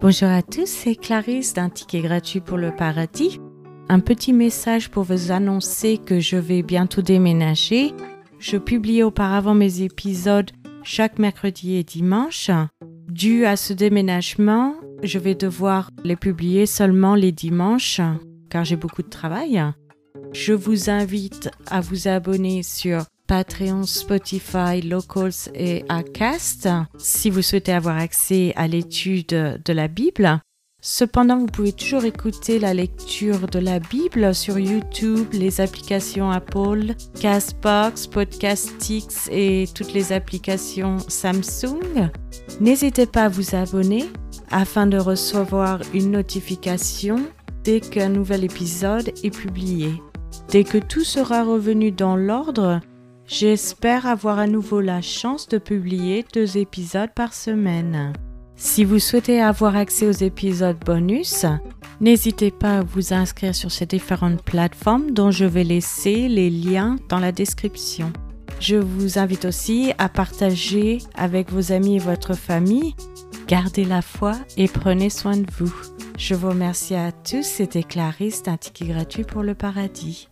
Bonjour à tous, c'est Clarisse d'un ticket gratuit pour le paradis. Un petit message pour vous annoncer que je vais bientôt déménager. Je publiais auparavant mes épisodes chaque mercredi et dimanche. Dû à ce déménagement, je vais devoir les publier seulement les dimanches car j'ai beaucoup de travail. Je vous invite à vous abonner sur Patreon, Spotify, Locals et Acast si vous souhaitez avoir accès à l'étude de la Bible. Cependant, vous pouvez toujours écouter la lecture de la Bible sur YouTube, les applications Apple, Castbox, Podcastix et toutes les applications Samsung. N'hésitez pas à vous abonner afin de recevoir une notification dès qu'un nouvel épisode est publié. Dès que tout sera revenu dans l'ordre, j'espère avoir à nouveau la chance de publier deux épisodes par semaine. Si vous souhaitez avoir accès aux épisodes bonus, n'hésitez pas à vous inscrire sur ces différentes plateformes dont je vais laisser les liens dans la description. Je vous invite aussi à partager avec vos amis et votre famille. Gardez la foi et prenez soin de vous. Je vous remercie à tous. C'était Clarisse d'un ticket gratuit pour le paradis.